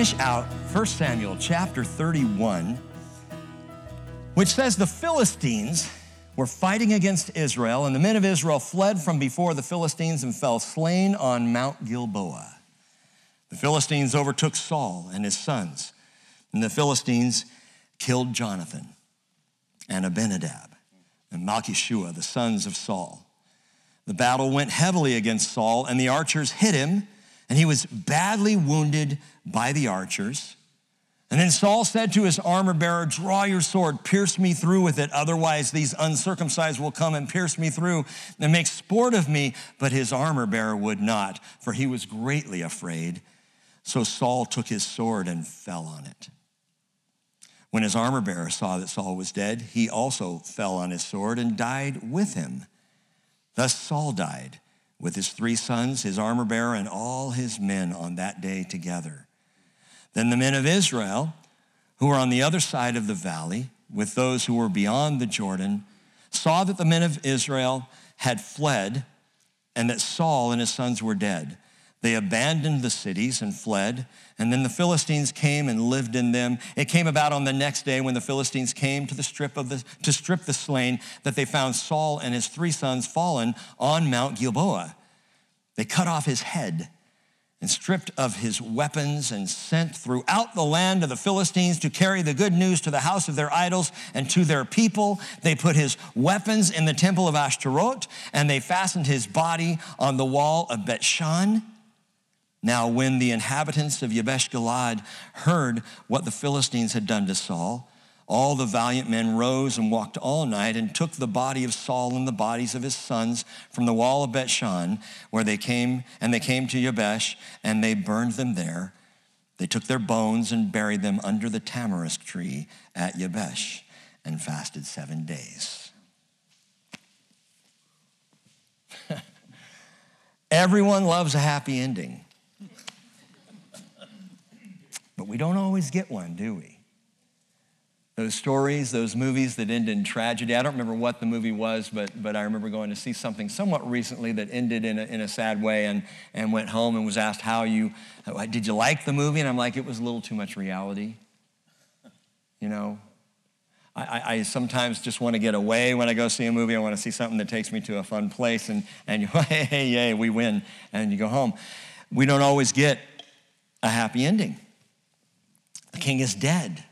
finish out 1 Samuel chapter 31, which says the Philistines were fighting against Israel, and the men of Israel fled from before the Philistines and fell slain on Mount Gilboa. The Philistines overtook Saul and his sons, and the Philistines killed Jonathan and Abinadab and Malchishua, the sons of Saul. The battle went heavily against Saul, and the archers hit him, and he was badly wounded by the archers. And then Saul said to his armor bearer, Draw your sword, pierce me through with it, otherwise these uncircumcised will come and pierce me through and make sport of me. But his armor bearer would not, for he was greatly afraid. So Saul took his sword and fell on it. When his armor bearer saw that Saul was dead, he also fell on his sword and died with him. Thus Saul died with his three sons, his armor bearer, and all his men on that day together. Then the men of Israel, who were on the other side of the valley, with those who were beyond the Jordan, saw that the men of Israel had fled and that Saul and his sons were dead. They abandoned the cities and fled, and then the Philistines came and lived in them. It came about on the next day when the Philistines came to the strip of the to strip the slain that they found Saul and his three sons fallen on Mount Gilboa. They cut off his head and stripped of his weapons and sent throughout the land of the Philistines to carry the good news to the house of their idols and to their people. They put his weapons in the temple of Ashtaroth and they fastened his body on the wall of Bethshan. Now, when the inhabitants of Yabesh Gilead heard what the Philistines had done to Saul, all the valiant men rose and walked all night and took the body of Saul and the bodies of his sons from the wall of Bethshan, where they came, and they came to Yabesh, and they burned them there. They took their bones and buried them under the tamarisk tree at Yabesh and fasted seven days. Everyone loves a happy ending. But we don't always get one, do we? Those stories, those movies that end in tragedy. I don't remember what the movie was, but, but I remember going to see something somewhat recently that ended in a, in a sad way and, and went home and was asked how you, did you like the movie? And I'm like, it was a little too much reality. You know, I, I, sometimes just want to get away when I go see a movie. I want to see something that takes me to a fun place, and, and you, hey, hey, yay, we win, and you go home. We don't always get a happy ending. The king is dead.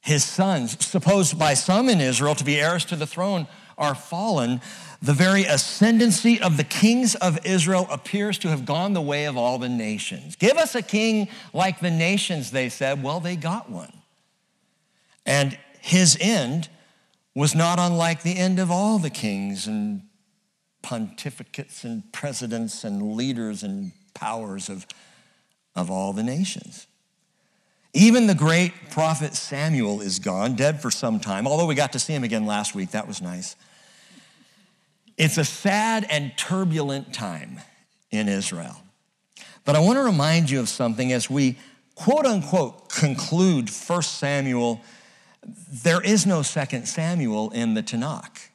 His sons, supposed by some in Israel to be heirs to the throne, are fallen. The very ascendancy of the kings of Israel appears to have gone the way of all the nations. Give us a king like the nations, they said. Well, they got one. And his end was not unlike the end of all the kings and pontificates and presidents and leaders and powers of, of all the nations. Even the great prophet Samuel is gone, dead for some time, although we got to see him again last week. That was nice. It's a sad and turbulent time in Israel. But I want to remind you of something as we quote unquote conclude 1 Samuel. There is no second Samuel in the Tanakh.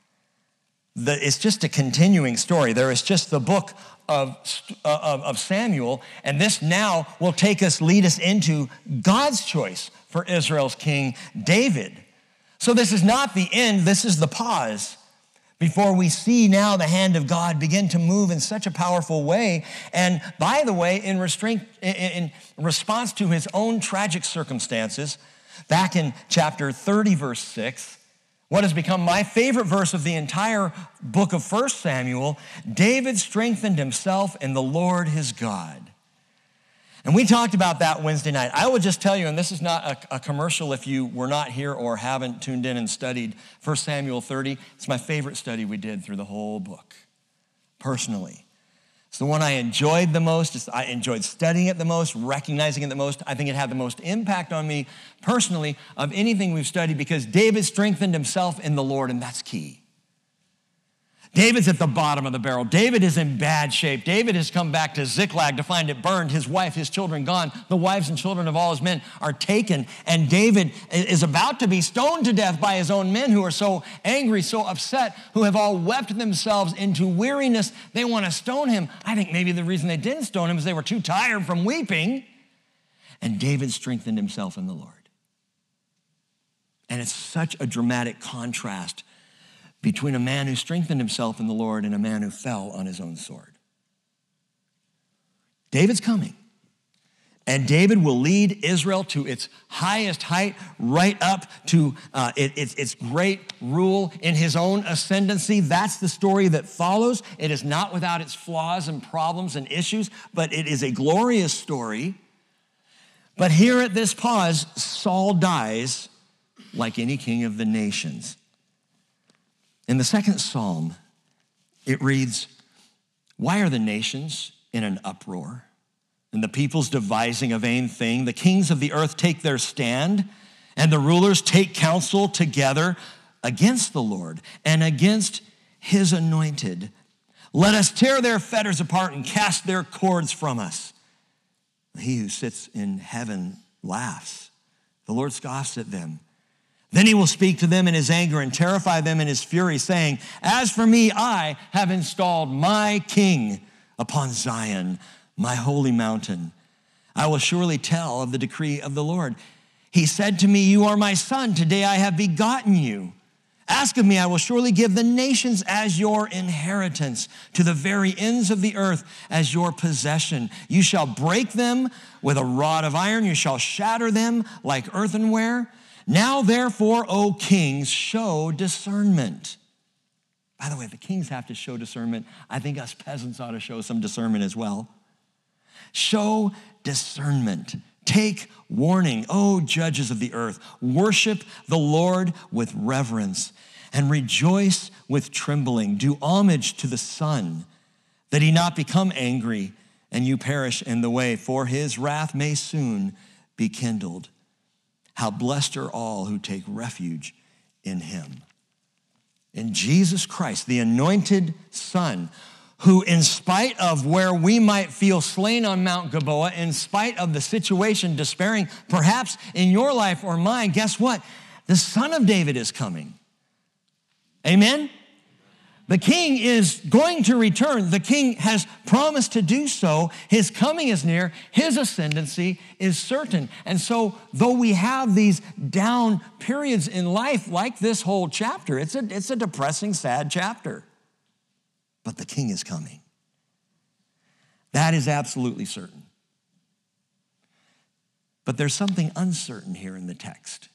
The, it's just a continuing story. There is just the book of, uh, of, of Samuel, and this now will take us, lead us into God's choice for Israel's king, David. So this is not the end, this is the pause before we see now the hand of God begin to move in such a powerful way. And by the way, in, restraint, in response to his own tragic circumstances, back in chapter 30, verse 6, what has become my favorite verse of the entire book of 1 Samuel David strengthened himself in the Lord his God. And we talked about that Wednesday night. I will just tell you, and this is not a, a, commercial if you were not here or haven't tuned in and studied 1 Samuel 30. It's my favorite study we did through the whole book, personally. It's the one I enjoyed the most. I enjoyed studying it the most, recognizing it the most. I think it had the most impact on me personally of anything we've studied because David strengthened himself in the Lord, and that's key. David's at the bottom of the barrel. David is in bad shape. David has come back to Ziklag to find it burned, his wife, his children gone. The wives and children of all his men are taken. And David is about to be stoned to death by his own men who are so angry, so upset, who have all wept themselves into weariness. They want to stone him. I think maybe the reason they didn't stone him is they were too tired from weeping. And David strengthened himself in the Lord. And it's such a dramatic contrast between a man who strengthened himself in the Lord and a man who fell on his own sword. David's coming. And David will lead Israel to its highest height, right up to uh, it, it, its great rule in his own ascendancy. That's the story that follows. It is not without its flaws and problems and issues, but it is a glorious story. But here at this pause, Saul dies like any king of the nations. In the second psalm, it reads, Why are the nations in an uproar? and the peoples devising a vain thing. The kings of the earth take their stand, and the rulers take counsel together against the Lord and against his anointed. Let us tear their fetters apart and cast their cords from us. He who sits in heaven laughs. The Lord scoffs at them. Then he will speak to them in his anger and terrify them in his fury, saying, As for me, I have installed my king upon Zion my holy mountain. I will surely tell of the decree of the Lord. He said to me, You are my son. Today I have begotten you. Ask of me, I will surely give the nations as your inheritance, to the very ends of the earth as your possession. You shall break them with a rod of iron, you shall shatter them like earthenware. Now, therefore, O kings, show discernment. By the way, the kings have to show discernment. I think us peasants ought to show some discernment as well. Show discernment. Take warning, O judges of the earth. Worship the Lord with reverence and rejoice with trembling. Do homage to the Son, that he not become angry and you perish in the way, for his wrath may soon be kindled. How blessed are all who take refuge in him. In Jesus Christ, the anointed Son, who, in spite of where we might feel slain on Mount Gilboa, in spite of the situation despairing, perhaps in your life or mine, guess what? The Son of David is coming. Amen? The king is going to return. The king has promised to do so. His coming is near. His ascendancy is certain. And so, though we have these down periods in life, like this whole chapter, it's a, it's a depressing, sad chapter but the king is coming. That is absolutely certain. But there's something uncertain here in the text.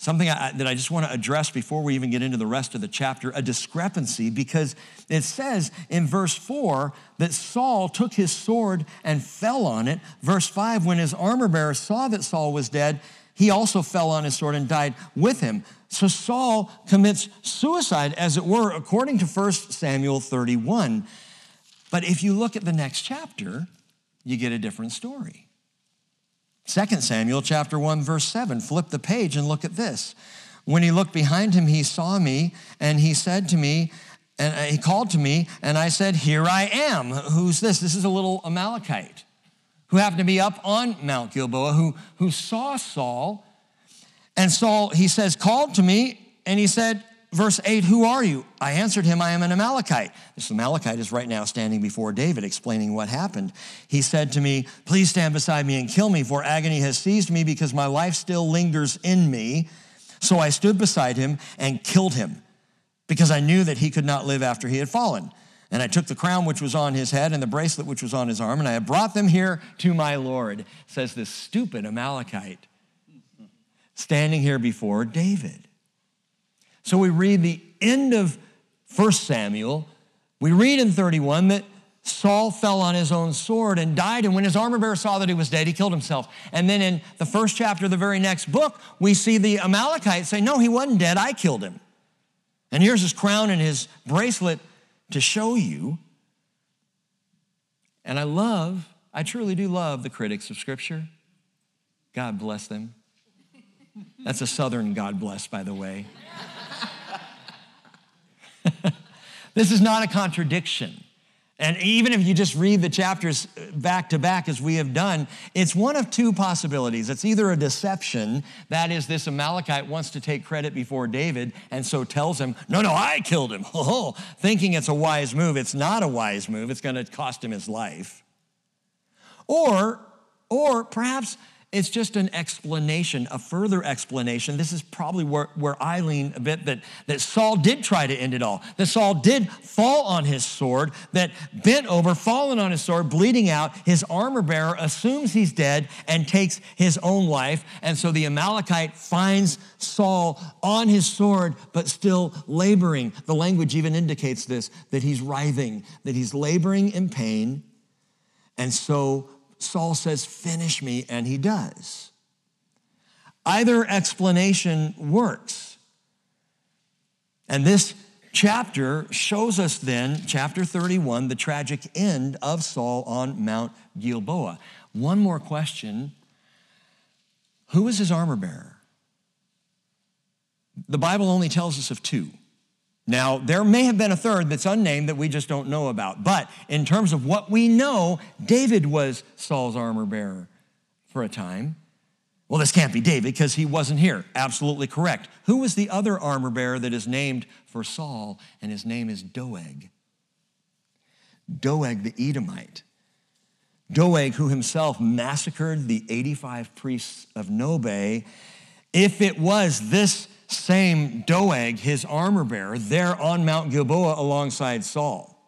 Something I, that I just want to address before we even get into the rest of the chapter a discrepancy, because it says in verse 4 that Saul took his sword and fell on it. Verse 5, when his armor bearer saw that Saul was dead, he also fell on his sword and died with him. So Saul commits suicide, as it were, according to 1 Samuel 31. But if you look at the next chapter, you get a different story. 2 Samuel chapter 1 verse 7. Flip the page and look at this. When he looked behind him, he saw me and he said to me, and uh, he called to me, and I said, Here I am. Who's this? This is a little Amalekite who happened to be up on Mount Gilboa, who, who saw Saul. And Saul, he says, called to me, and he said, verse 8, Who are you? I answered him, I am an Amalekite. This Amalekite is right now standing before David, explaining what happened. He said to me, Please stand beside me and kill me, for agony has seized me because my life still lingers in me. So I stood beside him and killed him because I knew that he could not live after he had fallen. And I took the crown which was on his head and the bracelet which was on his arm, and I have brought them here to my Lord, says this stupid Amalekite, standing here before David. So we read the end of 1 Samuel. We read in 31 that Saul fell on his own sword and died. And when his armor bearer saw that he was dead, he killed himself. And then in the first chapter of the very next book, we see the Amalekites say, No, he wasn't dead. I killed him. And here's his crown and his bracelet to show you. And I love, I truly do love the critics of Scripture. God bless them. That's a southern God bless, by the way. this is not a contradiction. And even if you just read the chapters back to back as we have done, it's one of two possibilities. It's either a deception, that is, this Amalekite wants to take credit before David and so tells him, No, no, I killed him, oh, thinking it's a wise move. It's not a wise move, it's going to cost him his life. Or or perhaps it's just an explanation, a further explanation. This is probably where, where I lean a bit that, that Saul did try to end it all, that Saul did fall on his sword, that bent over, fallen on his sword, bleeding out. His armor bearer assumes he's dead and takes his own life. And so the Amalekite finds Saul on his sword, but still laboring. The language even indicates this that he's writhing, that he's laboring in pain. And so Saul says, Finish me, and he does. Either explanation works. And this chapter shows us then, chapter 31, the tragic end of Saul on Mount Gilboa. One more question Who was his armor bearer? The Bible only tells us of two. Now, there may have been a third that's unnamed that we just don't know about. But in terms of what we know, David was Saul's armor bearer for a time. Well, this can't be David because he wasn't here. Absolutely correct. Who was the other armor bearer that is named for Saul? And his name is Doeg. Doeg the Edomite. Doeg, who himself massacred the 85 priests of Nobe. If it was this same Doeg, his armor bearer, there on Mount Gilboa alongside Saul,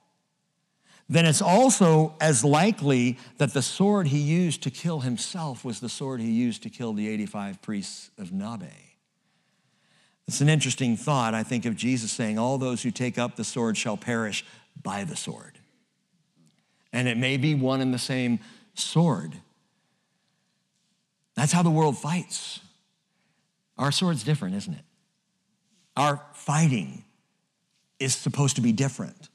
then it's also as likely that the sword he used to kill himself was the sword he used to kill the 85 priests of Nabe. It's an interesting thought, I think, of Jesus saying, All those who take up the sword shall perish by the sword. And it may be one and the same sword. That's how the world fights. Our sword's different, isn't it? Our fighting is supposed to be different.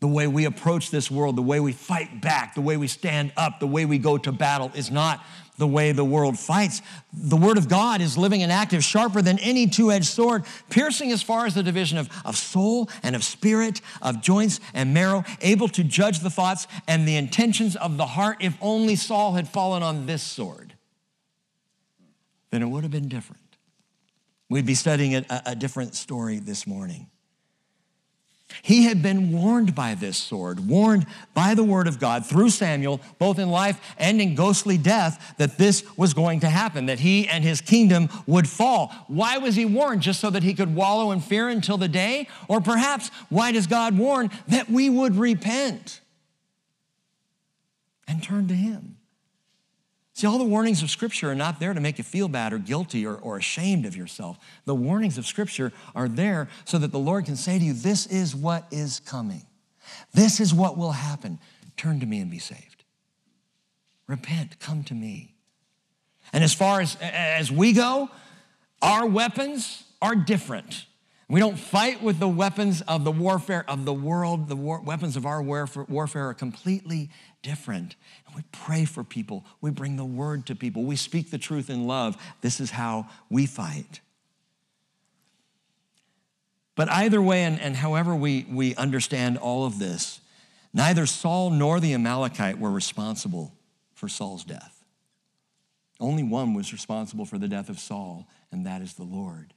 The way we approach this world, the way we fight back, the way we stand up, the way we go to battle is not the way the world fights. The Word of God is living and active, sharper than any two edged sword, piercing as far as the division of, of soul and of spirit, of joints and marrow, able to judge the thoughts and the intentions of the heart. If only Saul had fallen on this sword, then it would have been different. We'd be studying a, a different story this morning. He had been warned by this sword, warned by the word of God through Samuel, both in life and in ghostly death, that this was going to happen, that he and his kingdom would fall. Why was he warned? Just so that he could wallow in fear until the day? Or perhaps, why does God warn? That we would repent and turn to him. See, all the warnings of Scripture are not there to make you feel bad or guilty or, or ashamed of yourself. The warnings of Scripture are there so that the Lord can say to you, This is what is coming. This is what will happen. Turn to me and be saved. Repent, come to me. And as far as, as we go, our weapons are different. We don't fight with the weapons of the warfare of the world. The war, weapons of our warfare, warfare are completely different. And we pray for people. We bring the word to people. We speak the truth in love. This is how we fight. But either way, and, and however we, we understand all of this, neither Saul nor the Amalekite were responsible for Saul's death. Only one was responsible for the death of Saul, and that is the Lord.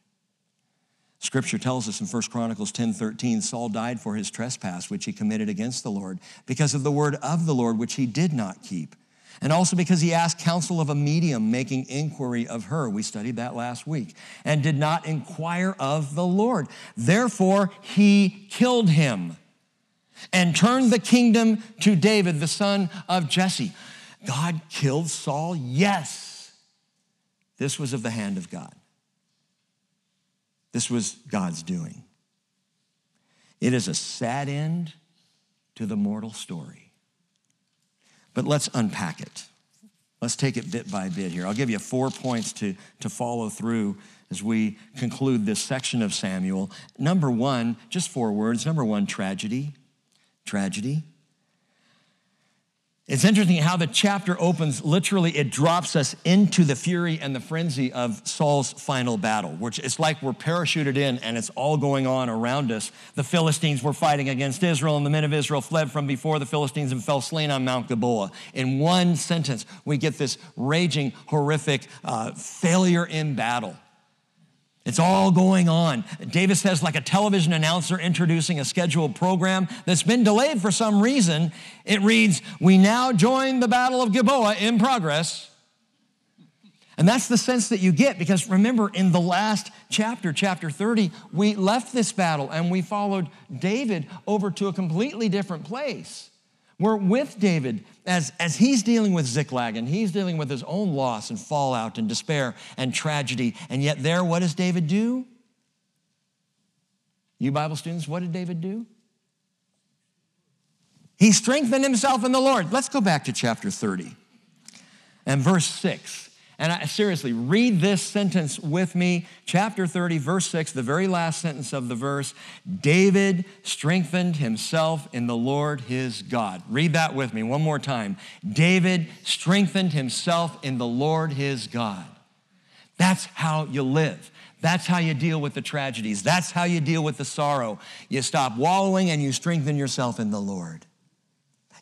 Scripture tells us in 1 Chronicles 10 13, Saul died for his trespass, which he committed against the Lord, because of the word of the Lord, which he did not keep. And also because he asked counsel of a medium, making inquiry of her. We studied that last week. And did not inquire of the Lord. Therefore, he killed him and turned the kingdom to David, the son of Jesse. God killed Saul? Yes. This was of the hand of God. This was God's doing. It is a sad end to the mortal story. But let's unpack it. Let's take it bit by bit here. I'll give you four points to, to follow through as we conclude this section of Samuel. Number one, just four words. Number one, tragedy. Tragedy. It's interesting how the chapter opens, literally, it drops us into the fury and the frenzy of Saul's final battle, which it's like we're parachuted in and it's all going on around us. The Philistines were fighting against Israel, and the men of Israel fled from before the Philistines and fell slain on Mount Gilboa. In one sentence, we get this raging, horrific uh, failure in battle. It's all going on. Davis says, like a television announcer introducing a scheduled program that's been delayed for some reason. It reads, We now join the Battle of Gilboa in progress. And that's the sense that you get because remember, in the last chapter, chapter 30, we left this battle and we followed David over to a completely different place. We're with David as, as he's dealing with Ziklag and he's dealing with his own loss and fallout and despair and tragedy. And yet, there, what does David do? You Bible students, what did David do? He strengthened himself in the Lord. Let's go back to chapter 30 and verse 6. And I, seriously, read this sentence with me. Chapter 30, verse 6, the very last sentence of the verse David strengthened himself in the Lord his God. Read that with me one more time. David strengthened himself in the Lord his God. That's how you live. That's how you deal with the tragedies. That's how you deal with the sorrow. You stop wallowing and you strengthen yourself in the Lord.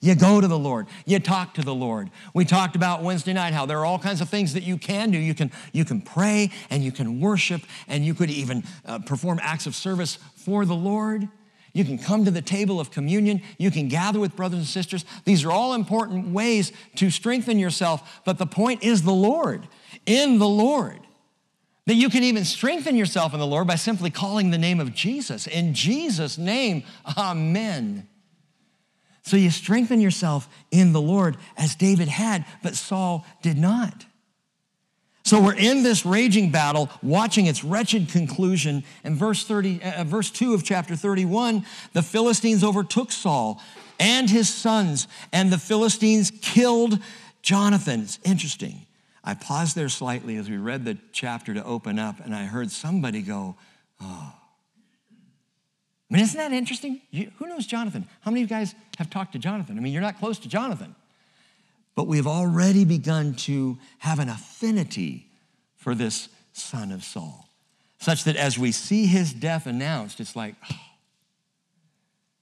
You go to the Lord. You talk to the Lord. We talked about Wednesday night how there are all kinds of things that you can do. You can, you can pray and you can worship and you could even uh, perform acts of service for the Lord. You can come to the table of communion. You can gather with brothers and sisters. These are all important ways to strengthen yourself. But the point is the Lord, in the Lord. That you can even strengthen yourself in the Lord by simply calling the name of Jesus. In Jesus' name, amen. So you strengthen yourself in the Lord as David had, but Saul did not. So we're in this raging battle, watching its wretched conclusion. And verse 30, uh, verse 2 of chapter 31, the Philistines overtook Saul and his sons, and the Philistines killed Jonathan. It's interesting. I paused there slightly as we read the chapter to open up, and I heard somebody go, Oh, I mean, isn't that interesting? You, who knows Jonathan? How many of you guys have talked to Jonathan? I mean, you're not close to Jonathan. But we've already begun to have an affinity for this son of Saul, such that as we see his death announced, it's like,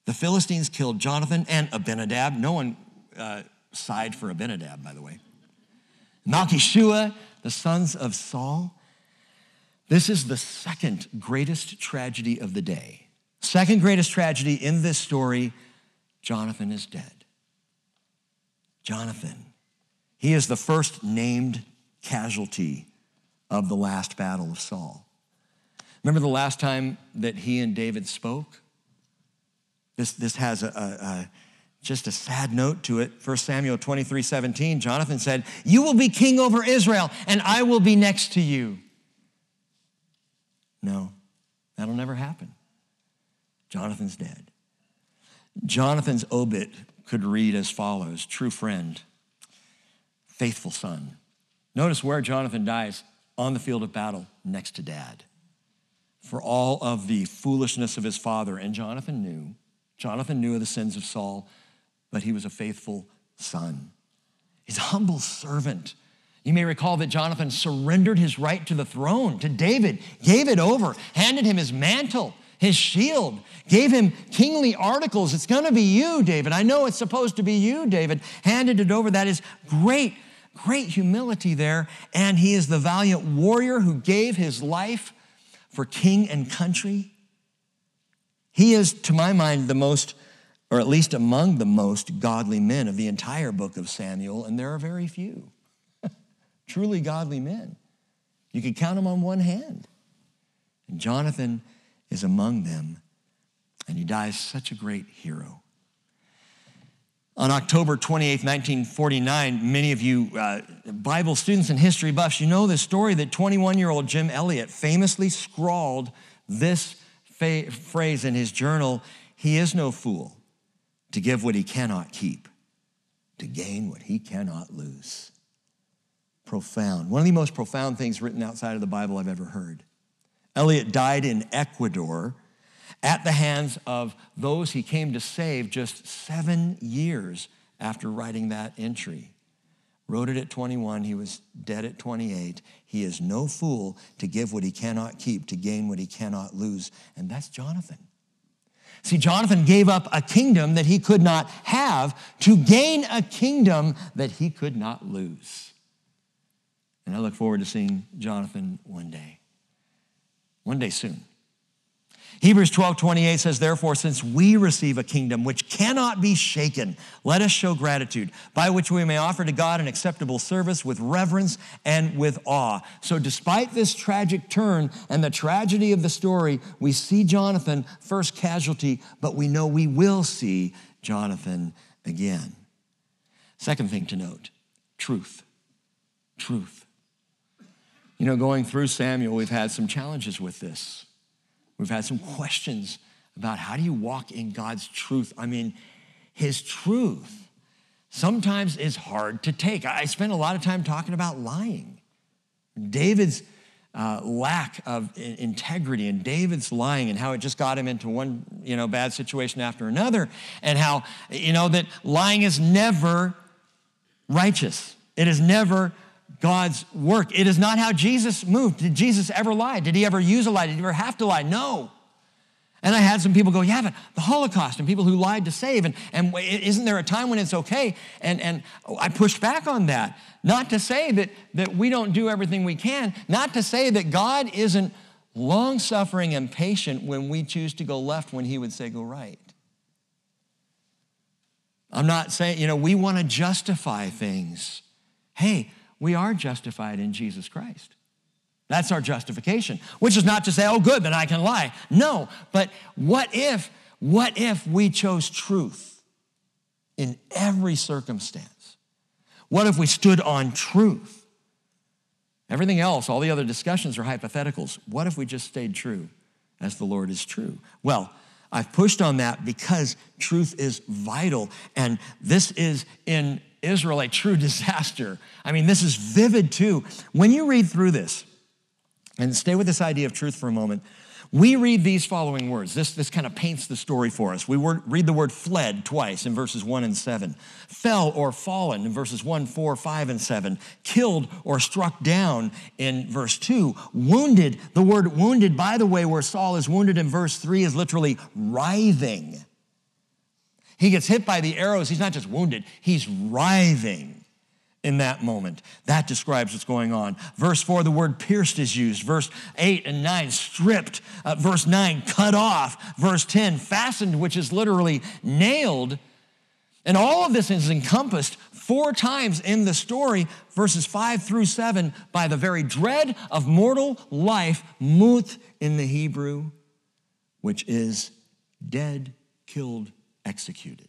the Philistines killed Jonathan and Abinadab. No one uh, sighed for Abinadab, by the way. Malchishua, the sons of Saul. This is the second greatest tragedy of the day. Second greatest tragedy in this story Jonathan is dead. Jonathan. He is the first named casualty of the last battle of Saul. Remember the last time that he and David spoke? This, this has a, a, a just a sad note to it. 1 Samuel 23 17, Jonathan said, You will be king over Israel, and I will be next to you. No, that'll never happen. Jonathan's dead. Jonathan's obit could read as follows True friend, faithful son. Notice where Jonathan dies on the field of battle next to dad. For all of the foolishness of his father, and Jonathan knew, Jonathan knew of the sins of Saul, but he was a faithful son. He's a humble servant. You may recall that Jonathan surrendered his right to the throne to David, gave it over, handed him his mantle his shield, gave him kingly articles. It's going to be you, David. I know it's supposed to be you, David. Handed it over. That is great, great humility there. And he is the valiant warrior who gave his life for king and country. He is, to my mind, the most, or at least among the most godly men of the entire book of Samuel, and there are very few truly godly men. You could count them on one hand. And Jonathan is among them, and he dies such a great hero. On October 28, 1949, many of you uh, Bible students and history buffs, you know the story that 21 year old Jim Elliot famously scrawled this fa- phrase in his journal He is no fool to give what he cannot keep, to gain what he cannot lose. Profound. One of the most profound things written outside of the Bible I've ever heard. Elliot died in Ecuador at the hands of those he came to save just seven years after writing that entry. Wrote it at 21, he was dead at 28. He is no fool to give what he cannot keep, to gain what he cannot lose. And that's Jonathan. See, Jonathan gave up a kingdom that he could not have to gain a kingdom that he could not lose. And I look forward to seeing Jonathan one day. One day soon. Hebrews 12, 28 says, Therefore, since we receive a kingdom which cannot be shaken, let us show gratitude, by which we may offer to God an acceptable service with reverence and with awe. So, despite this tragic turn and the tragedy of the story, we see Jonathan, first casualty, but we know we will see Jonathan again. Second thing to note truth. Truth. You know, going through Samuel, we've had some challenges with this. We've had some questions about how do you walk in God's truth? I mean, His truth sometimes is hard to take. I spent a lot of time talking about lying. David's uh, lack of integrity and David's lying and how it just got him into one you know bad situation after another and how you know that lying is never righteous it is never God's work. It is not how Jesus moved. Did Jesus ever lie? Did he ever use a lie? Did he ever have to lie? No. And I had some people go, yeah, but the Holocaust and people who lied to save, and, and isn't there a time when it's okay? And, and I pushed back on that. Not to say that, that we don't do everything we can, not to say that God isn't long suffering and patient when we choose to go left when he would say go right. I'm not saying, you know, we want to justify things. Hey, we are justified in Jesus Christ. That's our justification, which is not to say, oh, good, then I can lie. No, but what if, what if we chose truth in every circumstance? What if we stood on truth? Everything else, all the other discussions are hypotheticals. What if we just stayed true as the Lord is true? Well, I've pushed on that because truth is vital. And this is in Israel a true disaster. I mean, this is vivid too. When you read through this, and stay with this idea of truth for a moment, we read these following words. This, this kind of paints the story for us. We word, read the word fled twice in verses 1 and 7, fell or fallen in verses 1, 4, 5, and 7, killed or struck down in verse 2, wounded. The word wounded, by the way, where Saul is wounded in verse 3 is literally writhing. He gets hit by the arrows. He's not just wounded, he's writhing in that moment. That describes what's going on. Verse 4, the word pierced is used. Verse 8 and 9, stripped. Uh, verse 9, cut off. Verse 10, fastened, which is literally nailed. And all of this is encompassed four times in the story, verses 5 through 7, by the very dread of mortal life, mut in the Hebrew, which is dead, killed, executed.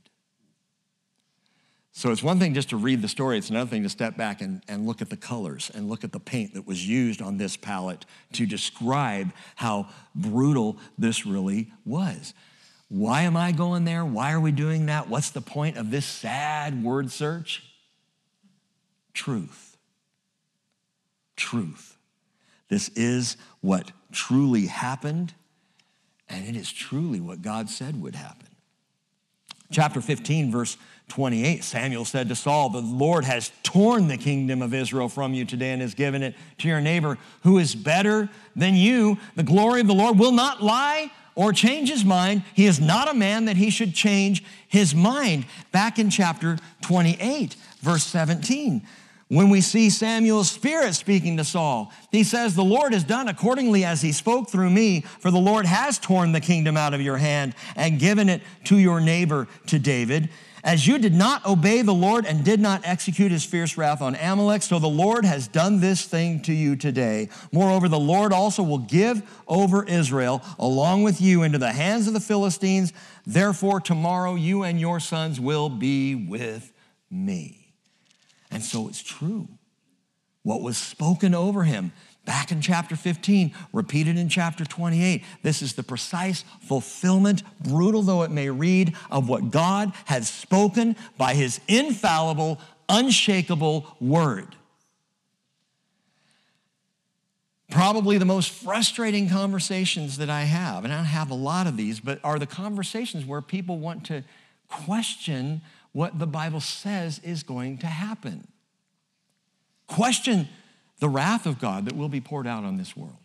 So it's one thing just to read the story, it's another thing to step back and, and look at the colors and look at the paint that was used on this palette to describe how brutal this really was. Why am I going there? Why are we doing that? What's the point of this sad word search? Truth. Truth. This is what truly happened, and it is truly what God said would happen. Chapter 15, verse 28, Samuel said to Saul, The Lord has torn the kingdom of Israel from you today and has given it to your neighbor who is better than you. The glory of the Lord will not lie or change his mind. He is not a man that he should change his mind. Back in chapter 28, verse 17. When we see Samuel's spirit speaking to Saul, he says, The Lord has done accordingly as he spoke through me, for the Lord has torn the kingdom out of your hand and given it to your neighbor, to David. As you did not obey the Lord and did not execute his fierce wrath on Amalek, so the Lord has done this thing to you today. Moreover, the Lord also will give over Israel along with you into the hands of the Philistines. Therefore, tomorrow you and your sons will be with me. And so it's true. What was spoken over him back in chapter 15, repeated in chapter 28. This is the precise fulfillment, brutal though it may read, of what God had spoken by his infallible, unshakable word. Probably the most frustrating conversations that I have, and I have a lot of these, but are the conversations where people want to question what the Bible says is going to happen. Question the wrath of God that will be poured out on this world.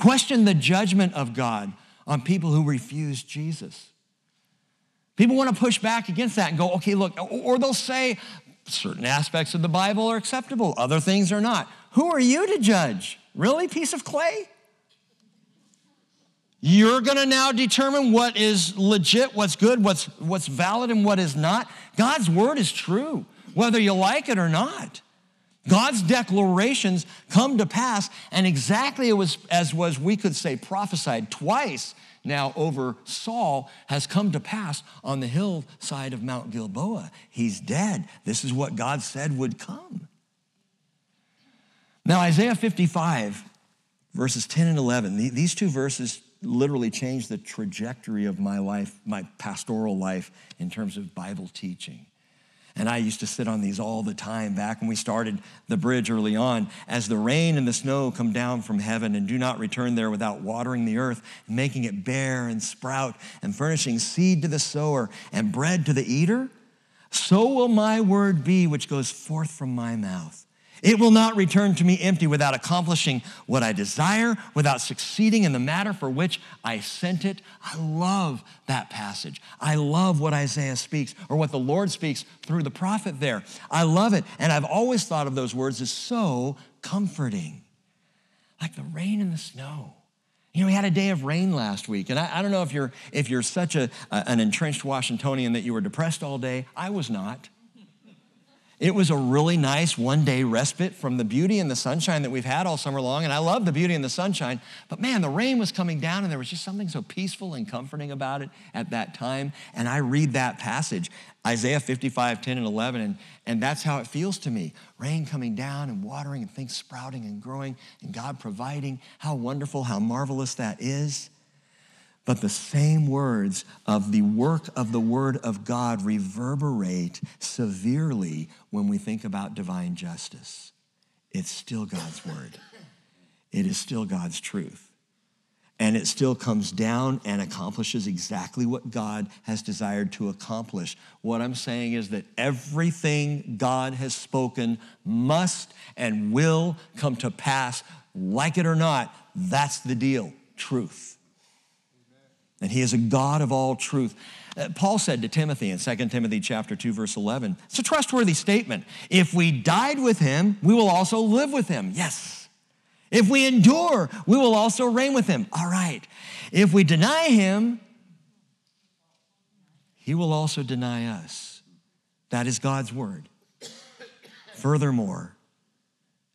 Question the judgment of God on people who refuse Jesus. People want to push back against that and go, okay, look, or they'll say certain aspects of the Bible are acceptable, other things are not. Who are you to judge? Really, piece of clay? You're going to now determine what is legit, what's good, what's, what's valid, and what is not. God's word is true, whether you like it or not. God's declarations come to pass, and exactly was, as was, we could say, prophesied twice now over Saul has come to pass on the hillside of Mount Gilboa. He's dead. This is what God said would come. Now, Isaiah 55, verses 10 and 11, these two verses literally changed the trajectory of my life, my pastoral life, in terms of Bible teaching. And I used to sit on these all the time back when we started the bridge early on. As the rain and the snow come down from heaven and do not return there without watering the earth, and making it bear and sprout, and furnishing seed to the sower and bread to the eater, so will my word be which goes forth from my mouth. It will not return to me empty without accomplishing what I desire, without succeeding in the matter for which I sent it. I love that passage. I love what Isaiah speaks or what the Lord speaks through the prophet there. I love it. And I've always thought of those words as so comforting, like the rain and the snow. You know, we had a day of rain last week, and I, I don't know if you're if you're such a, an entrenched Washingtonian that you were depressed all day. I was not. It was a really nice one day respite from the beauty and the sunshine that we've had all summer long. And I love the beauty and the sunshine. But man, the rain was coming down and there was just something so peaceful and comforting about it at that time. And I read that passage, Isaiah 55, 10 and 11, and, and that's how it feels to me. Rain coming down and watering and things sprouting and growing and God providing. How wonderful, how marvelous that is. But the same words of the work of the Word of God reverberate severely when we think about divine justice. It's still God's Word, it is still God's truth. And it still comes down and accomplishes exactly what God has desired to accomplish. What I'm saying is that everything God has spoken must and will come to pass, like it or not. That's the deal truth and he is a God of all truth. Uh, Paul said to Timothy in 2 Timothy chapter 2 verse 11, it's a trustworthy statement. If we died with him, we will also live with him. Yes. If we endure, we will also reign with him. All right. If we deny him, he will also deny us. That is God's word. Furthermore,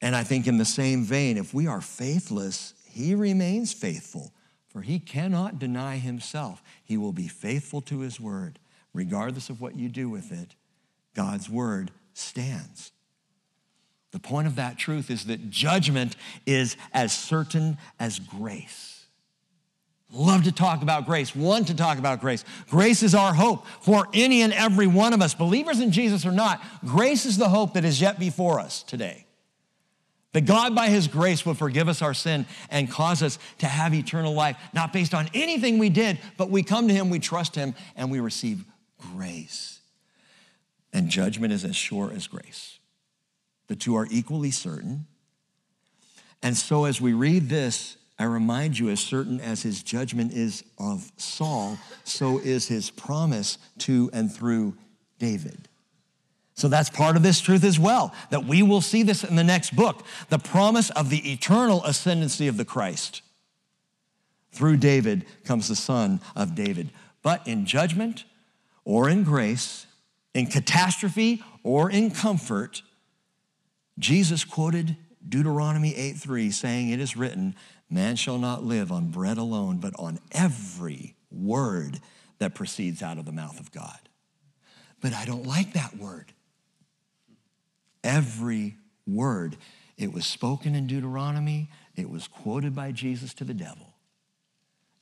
and I think in the same vein, if we are faithless, he remains faithful for he cannot deny himself. He will be faithful to his word. Regardless of what you do with it, God's word stands. The point of that truth is that judgment is as certain as grace. Love to talk about grace, want to talk about grace. Grace is our hope for any and every one of us, believers in Jesus or not. Grace is the hope that is yet before us today. That God, by His grace, will forgive us our sin and cause us to have eternal life, not based on anything we did, but we come to Him, we trust Him, and we receive grace. And judgment is as sure as grace. The two are equally certain. And so, as we read this, I remind you, as certain as his judgment is of Saul, so is his promise to and through David. So that's part of this truth as well, that we will see this in the next book the promise of the eternal ascendancy of the Christ. Through David comes the son of David. But in judgment or in grace, in catastrophe or in comfort, Jesus quoted Deuteronomy 8:3 saying it is written, man shall not live on bread alone, but on every word that proceeds out of the mouth of God. But I don't like that word every word. It was spoken in Deuteronomy, it was quoted by Jesus to the devil.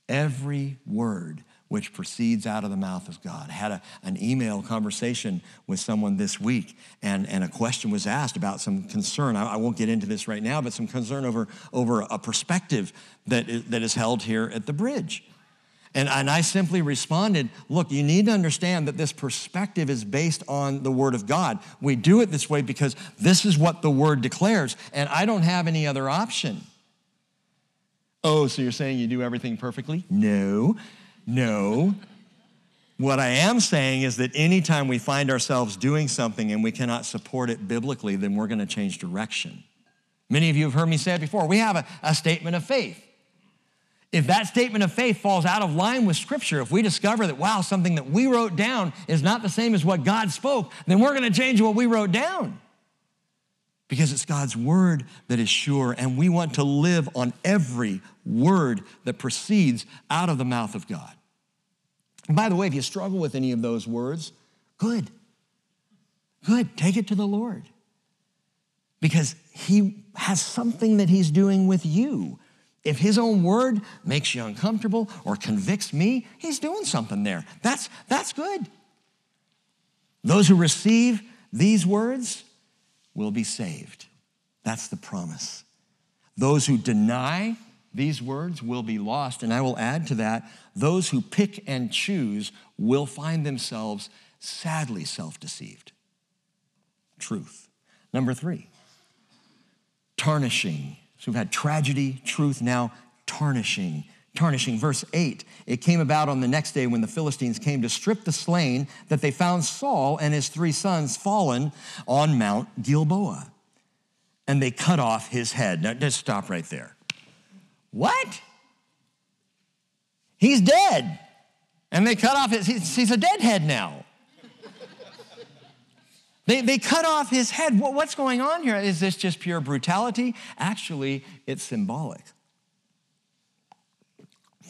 Every word which proceeds out of the mouth of God. I had a, an email conversation with someone this week, and, and a question was asked about some concern. I, I won't get into this right now, but some concern over, over a perspective that is, that is held here at the bridge. And, and I simply responded, look, you need to understand that this perspective is based on the Word of God. We do it this way because this is what the Word declares, and I don't have any other option. Oh, so you're saying you do everything perfectly? No, no. What I am saying is that anytime we find ourselves doing something and we cannot support it biblically, then we're going to change direction. Many of you have heard me say it before. We have a, a statement of faith. If that statement of faith falls out of line with Scripture, if we discover that, wow, something that we wrote down is not the same as what God spoke, then we're going to change what we wrote down. Because it's God's word that is sure, and we want to live on every word that proceeds out of the mouth of God. And by the way, if you struggle with any of those words, good. Good. Take it to the Lord. Because He has something that He's doing with you. If His own word makes you uncomfortable or convicts me, He's doing something there. That's, that's good. Those who receive these words will be saved. That's the promise. Those who deny these words will be lost. And I will add to that those who pick and choose will find themselves sadly self deceived. Truth. Number three, tarnishing. So we've had tragedy, truth, now tarnishing. Tarnishing. Verse 8 It came about on the next day when the Philistines came to strip the slain that they found Saul and his three sons fallen on Mount Gilboa. And they cut off his head. Now, just stop right there. What? He's dead. And they cut off his, he's a deadhead now. They, they cut off his head. What's going on here? Is this just pure brutality? Actually, it's symbolic.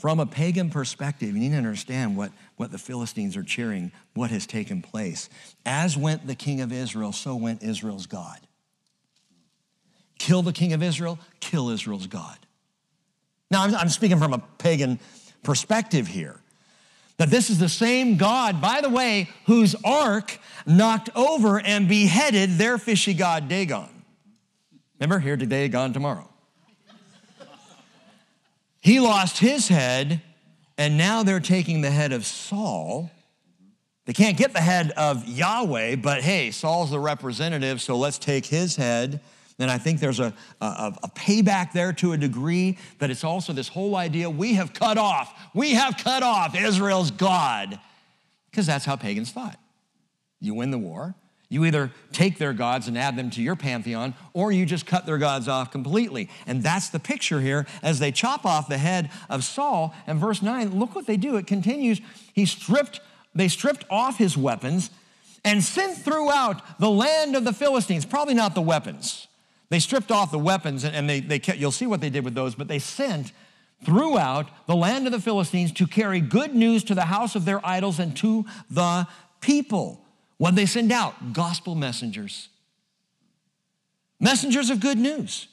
From a pagan perspective, you need to understand what, what the Philistines are cheering, what has taken place. As went the king of Israel, so went Israel's God. Kill the king of Israel, kill Israel's God. Now, I'm, I'm speaking from a pagan perspective here. That this is the same God, by the way, whose ark knocked over and beheaded their fishy god Dagon. Remember, here today, gone tomorrow. He lost his head, and now they're taking the head of Saul. They can't get the head of Yahweh, but hey, Saul's the representative, so let's take his head then I think there's a, a, a, payback there to a degree, but it's also this whole idea we have cut off, we have cut off Israel's God. Because that's how pagans thought. You win the war, you either take their gods and add them to your pantheon, or you just cut their gods off completely. And that's the picture here as they chop off the head of Saul. And verse 9, look what they do. It continues. He stripped, they stripped off his weapons and sent throughout the land of the Philistines, probably not the weapons they stripped off the weapons and they, they kept, you'll see what they did with those, but they sent throughout the land of the Philistines to carry good news to the house of their idols and to the people. What they send out? Gospel messengers. Messengers of good news.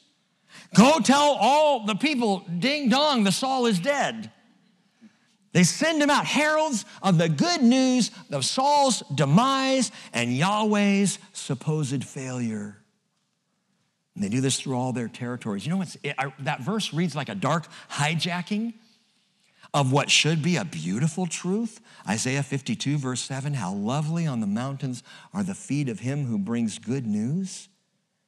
Go tell all the people, ding dong, the Saul is dead. They send them out, heralds of the good news of Saul's demise and Yahweh's supposed failure. And they do this through all their territories. You know what's it, I, that verse reads like a dark hijacking of what should be a beautiful truth. Isaiah 52, verse 7 How lovely on the mountains are the feet of him who brings good news,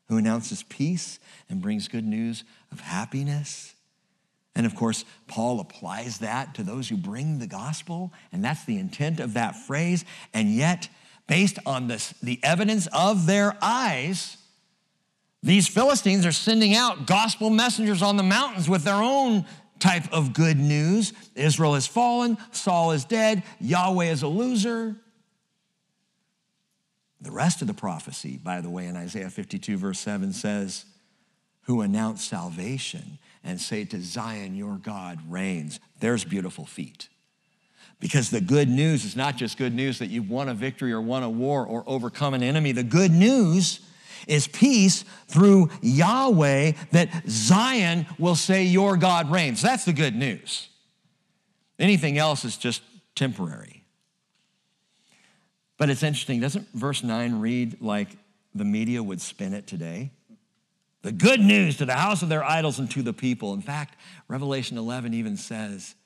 who announces peace and brings good news of happiness. And of course, Paul applies that to those who bring the gospel, and that's the intent of that phrase. And yet, based on this, the evidence of their eyes, these Philistines are sending out gospel messengers on the mountains with their own type of good news. Israel has fallen, Saul is dead, Yahweh is a loser. The rest of the prophecy, by the way, in Isaiah 52, verse 7 says, Who announce salvation and say to Zion, Your God reigns. There's beautiful feet. Because the good news is not just good news that you've won a victory or won a war or overcome an enemy. The good news is peace through Yahweh that Zion will say, Your God reigns. That's the good news. Anything else is just temporary. But it's interesting, doesn't verse 9 read like the media would spin it today? The good news to the house of their idols and to the people. In fact, Revelation 11 even says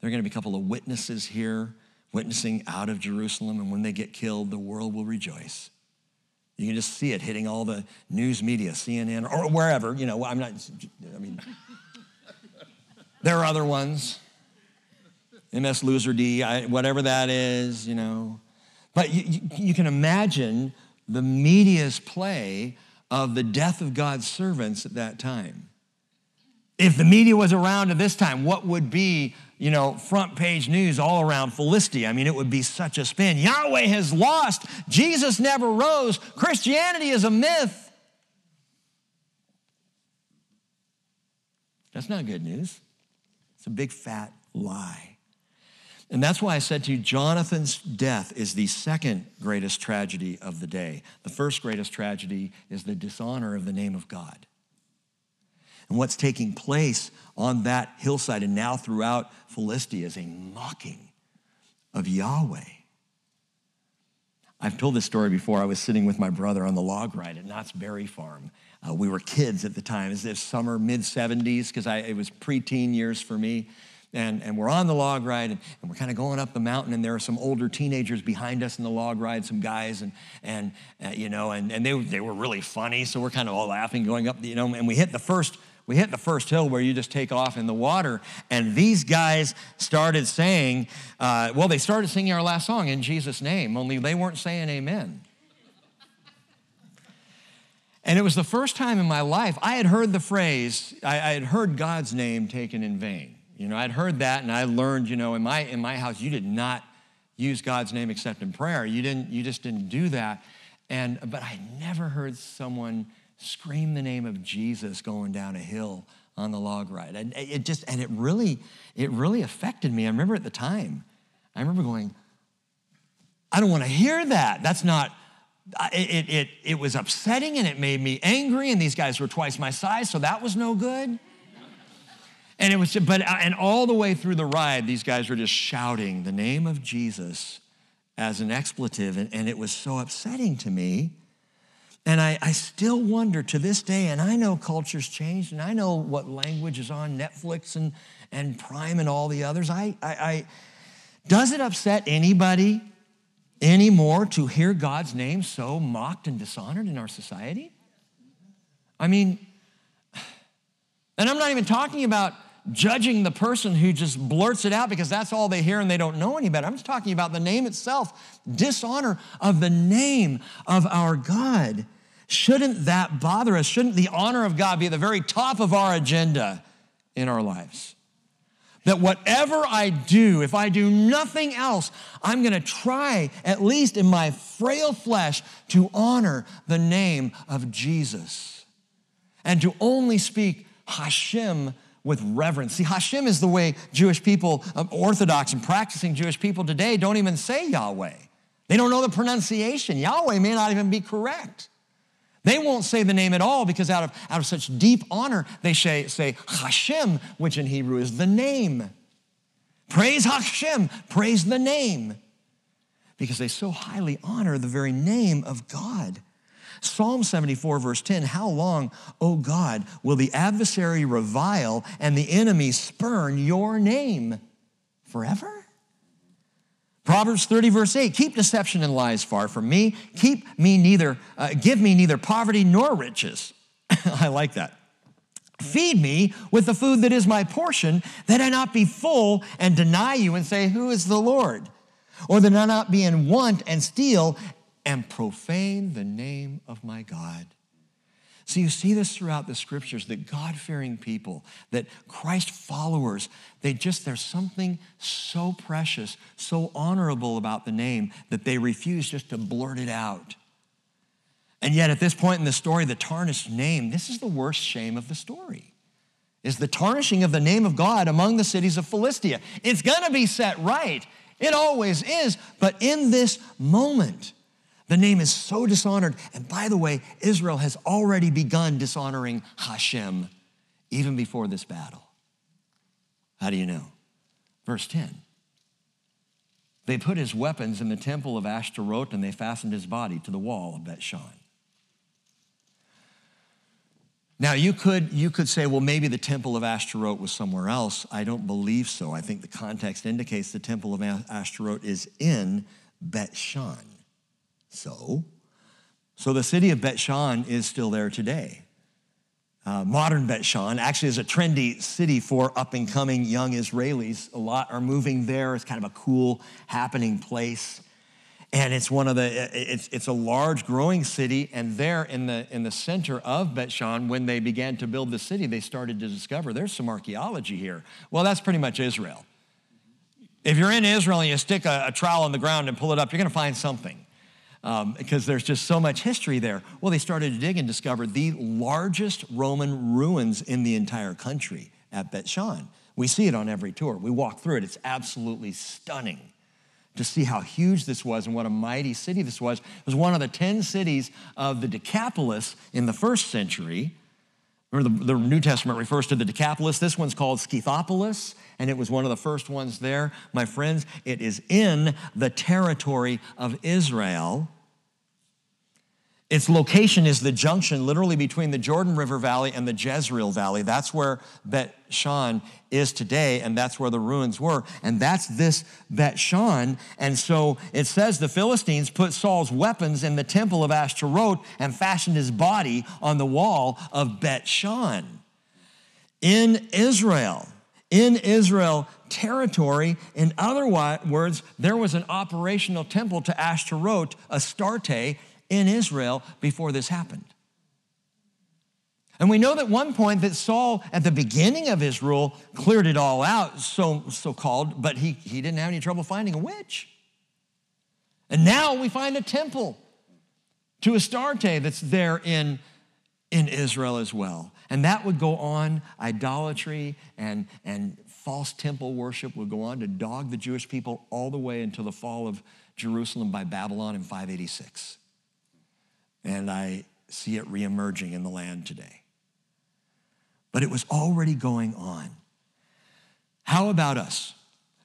there are going to be a couple of witnesses here witnessing out of Jerusalem, and when they get killed, the world will rejoice. You can just see it hitting all the news media, CNN, or wherever. You know, I'm not, I mean, there are other ones. MS Loser D, I, whatever that is, you know. But you, you, you can imagine the media's play of the death of God's servants at that time. If the media was around at this time, what would be, you know, front page news all around Philistia? I mean, it would be such a spin. Yahweh has lost. Jesus never rose. Christianity is a myth. That's not good news. It's a big fat lie. And that's why I said to you, Jonathan's death is the second greatest tragedy of the day. The first greatest tragedy is the dishonor of the name of God. And what's taking place on that hillside and now throughout Philistia is a mocking of Yahweh. I've told this story before. I was sitting with my brother on the log ride at Knott's Berry Farm. Uh, we were kids at the time. It was this summer, mid 70s, because it was preteen years for me and, and we're on the log ride and, and we're kind of going up the mountain and there are some older teenagers behind us in the log ride some guys and, and uh, you know and, and they, they were really funny so we're kind of all laughing going up you know and we hit the first we hit the first hill where you just take off in the water and these guys started saying uh, well they started singing our last song in jesus name only they weren't saying amen and it was the first time in my life I had heard the phrase, I, I had heard God's name taken in vain. You know, I'd heard that and I learned, you know, in my, in my house, you did not use God's name except in prayer. You didn't, you just didn't do that. And, but I never heard someone scream the name of Jesus going down a hill on the log ride. And it just, and it really, it really affected me. I remember at the time, I remember going, I don't want to hear that. That's not, it, it, it was upsetting and it made me angry. And these guys were twice my size, so that was no good. And it was, but, uh, and all the way through the ride, these guys were just shouting the name of Jesus as an expletive. And, and it was so upsetting to me. And I, I still wonder to this day, and I know culture's changed, and I know what language is on Netflix and, and Prime and all the others. I, I, I does it upset anybody anymore to hear God's name so mocked and dishonored in our society? I mean, and I'm not even talking about judging the person who just blurts it out because that's all they hear and they don't know any better. I'm just talking about the name itself, dishonor of the name of our God. Shouldn't that bother us? Shouldn't the honor of God be at the very top of our agenda in our lives? That whatever I do, if I do nothing else, I'm going to try, at least in my frail flesh, to honor the name of Jesus and to only speak Hashem with reverence. See, Hashem is the way Jewish people, um, Orthodox and practicing Jewish people today, don't even say Yahweh. They don't know the pronunciation. Yahweh may not even be correct. They won't say the name at all because out of, out of such deep honor, they say, say Hashem, which in Hebrew is the name. Praise Hashem, praise the name. Because they so highly honor the very name of God. Psalm 74, verse 10 How long, O God, will the adversary revile and the enemy spurn your name? Forever? Proverbs 30, verse 8 Keep deception and lies far from me. Keep me neither, uh, give me neither poverty nor riches. I like that. Feed me with the food that is my portion, that I not be full and deny you and say, Who is the Lord? Or that I not be in want and steal and profane the name of my God. So you see this throughout the scriptures that God fearing people, that Christ followers, they just, there's something so precious, so honorable about the name that they refuse just to blurt it out. And yet, at this point in the story, the tarnished name, this is the worst shame of the story, is the tarnishing of the name of God among the cities of Philistia. It's gonna be set right. It always is. But in this moment, the name is so dishonored. And by the way, Israel has already begun dishonoring Hashem even before this battle. How do you know? Verse 10. They put his weapons in the temple of Ashtaroth and they fastened his body to the wall of Bethshan. Now, you could, you could say, well, maybe the temple of Ashtaroth was somewhere else. I don't believe so. I think the context indicates the temple of Ashtaroth is in Bethshan. So, so the city of Bethshan is still there today. Uh, modern Bethshan actually is a trendy city for up and coming young Israelis. A lot are moving there. It's kind of a cool, happening place. And it's one of the, it's, it's a large growing city. And there in the, in the center of Bet Shan, when they began to build the city, they started to discover there's some archaeology here. Well, that's pretty much Israel. If you're in Israel and you stick a, a trowel in the ground and pull it up, you're going to find something. Um, because there's just so much history there. Well, they started to dig and discovered the largest Roman ruins in the entire country at Bet Shan. We see it on every tour. We walk through it. It's absolutely stunning to see how huge this was and what a mighty city this was. It was one of the 10 cities of the Decapolis in the first century. Remember, the, the New Testament refers to the Decapolis. This one's called Scythopolis, and it was one of the first ones there. My friends, it is in the territory of Israel. Its location is the junction literally between the Jordan River Valley and the Jezreel Valley. That's where Bet Shan is today, and that's where the ruins were. And that's this Bet Shan. And so it says the Philistines put Saul's weapons in the temple of Ashtaroth and fashioned his body on the wall of Bet Shan. In Israel, in Israel territory, in other words, there was an operational temple to Ashtaroth, Astarte, in Israel before this happened. And we know that one point that Saul, at the beginning of his rule, cleared it all out, so, so called, but he, he didn't have any trouble finding a witch. And now we find a temple to Astarte that's there in, in Israel as well. And that would go on, idolatry and, and false temple worship would go on to dog the Jewish people all the way until the fall of Jerusalem by Babylon in 586 and I see it reemerging in the land today. But it was already going on. How about us?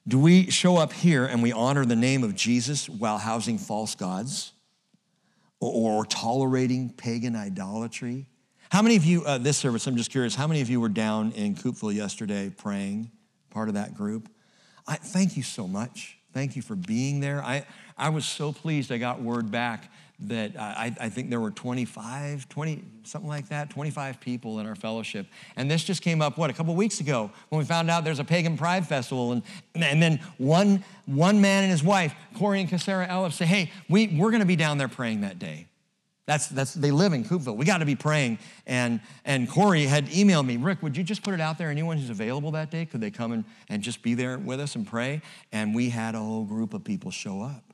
Do we show up here and we honor the name of Jesus while housing false gods or, tolerating pagan idolatry? How many of you, uh, this service, I'm just curious, how many of you were down in Coupeville yesterday praying, part of that group? I, thank you so much. Thank you for being there. I, I was so pleased I got word back that I, I, think there were 25, 20, something like that, 25 people in our fellowship. And this just came up, what, a couple weeks ago when we found out there's a pagan pride festival. And, and then one, one man and his wife, Corey and Cassara Ellis, say, hey, we, we're going to be down there praying that day. That's, that's, they live in Coupeville. We got to be praying. And, and Corey had emailed me, Rick, would you just put it out there? Anyone who's available that day, could they come and, and just be there with us and pray? And we had a whole group of people show up.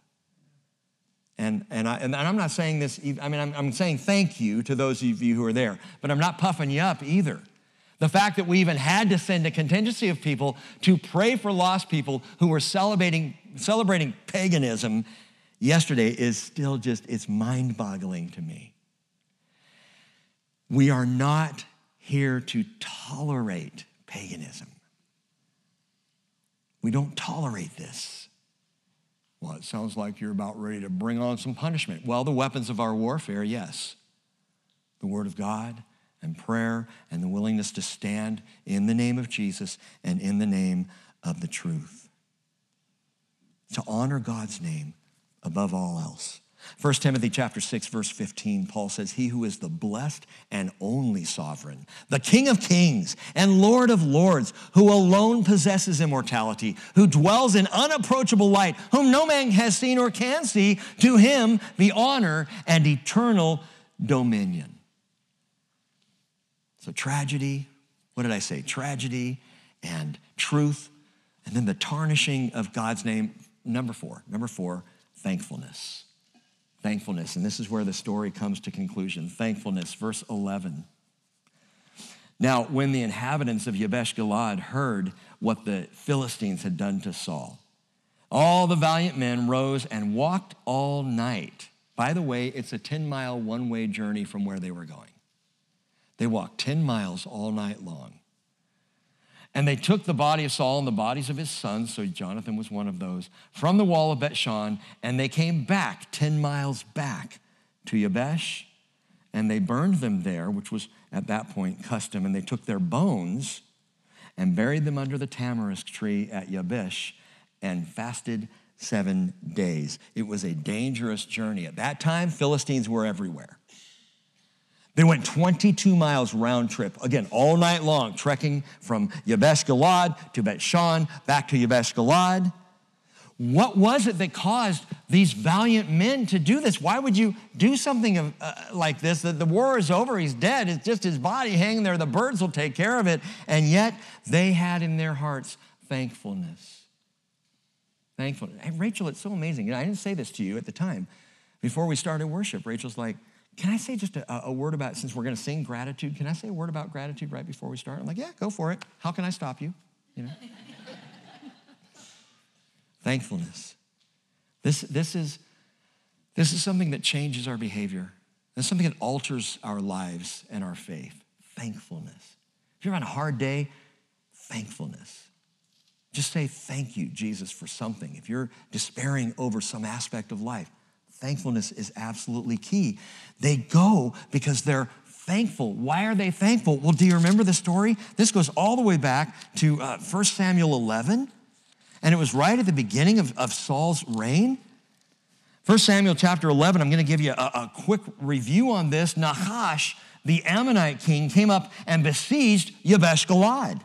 And, and, I, and I'm not saying this, I mean, I'm, I'm saying thank you to those of you who are there, but I'm not puffing you up either. The fact that we even had to send a contingency of people to pray for lost people who were celebrating, celebrating paganism yesterday is still just, it's mind boggling to me. We are not here to tolerate paganism. We don't tolerate this. Well, it sounds like you're about ready to bring on some punishment. Well, the weapons of our warfare, yes. The Word of God and prayer and the willingness to stand in the name of Jesus and in the name of the truth. To honor God's name above all else. 1 Timothy chapter 6 verse 15 Paul says he who is the blessed and only sovereign the king of kings and lord of lords who alone possesses immortality who dwells in unapproachable light whom no man has seen or can see to him be honor and eternal dominion. So tragedy what did I say? Tragedy and truth and then the tarnishing of God's name number 4 number 4 thankfulness Thankfulness. And this is where the story comes to conclusion. Thankfulness, verse 11. Now, when the inhabitants of Yabesh Gilad heard what the Philistines had done to Saul, all the valiant men rose and walked all night. By the way, it's a 10 mile one way journey from where they were going. They walked 10 miles all night long and they took the body of Saul and the bodies of his sons, so Jonathan was one of those, from the wall of Bethshan, and they came back 10 miles back to Yabesh, and they burned them there, which was at that point custom, and they took their bones and buried them under the tamarisk tree at Yabesh and fasted seven days. It was a dangerous journey. At that time, Philistines were everywhere. They went 22 miles round trip, again, all night long, trekking from Yabesh Gilad to Bet Shan, back to Yabesh Gilad. what was it that caused these valiant men to do this? Why would you do something of, uh, like this? That the war is over, he's dead, it's just his body hanging there, the birds will take care of it. And yet they had in their hearts thankfulness. Thankfulness. Hey, Rachel, it's so amazing. I didn't say this to you at the time. Before we started worship, Rachel's like, Can I say just a, a word about, since we're going to sing gratitude, can I say a word about gratitude right before we start? I'm like, Yeah, go for it. How can I stop you? You know? Thankfulness. This, this, is, this is something that changes our behavior. It's something that alters our lives and our faith. Thankfulness. If you're on a hard day, thankfulness. Just say thank you, Jesus, for something. If you're despairing over some aspect of life, thankfulness is absolutely key. They go because they're thankful. Why are they thankful? Well, do you remember the story? This goes all the way back to uh, 1 Samuel 11. And it was right at the beginning of, of Saul's reign. 1 Samuel chapter 11, I'm going to give you a, a quick review on this. Nahash, the Ammonite king, came up and besieged Yabesh Galad.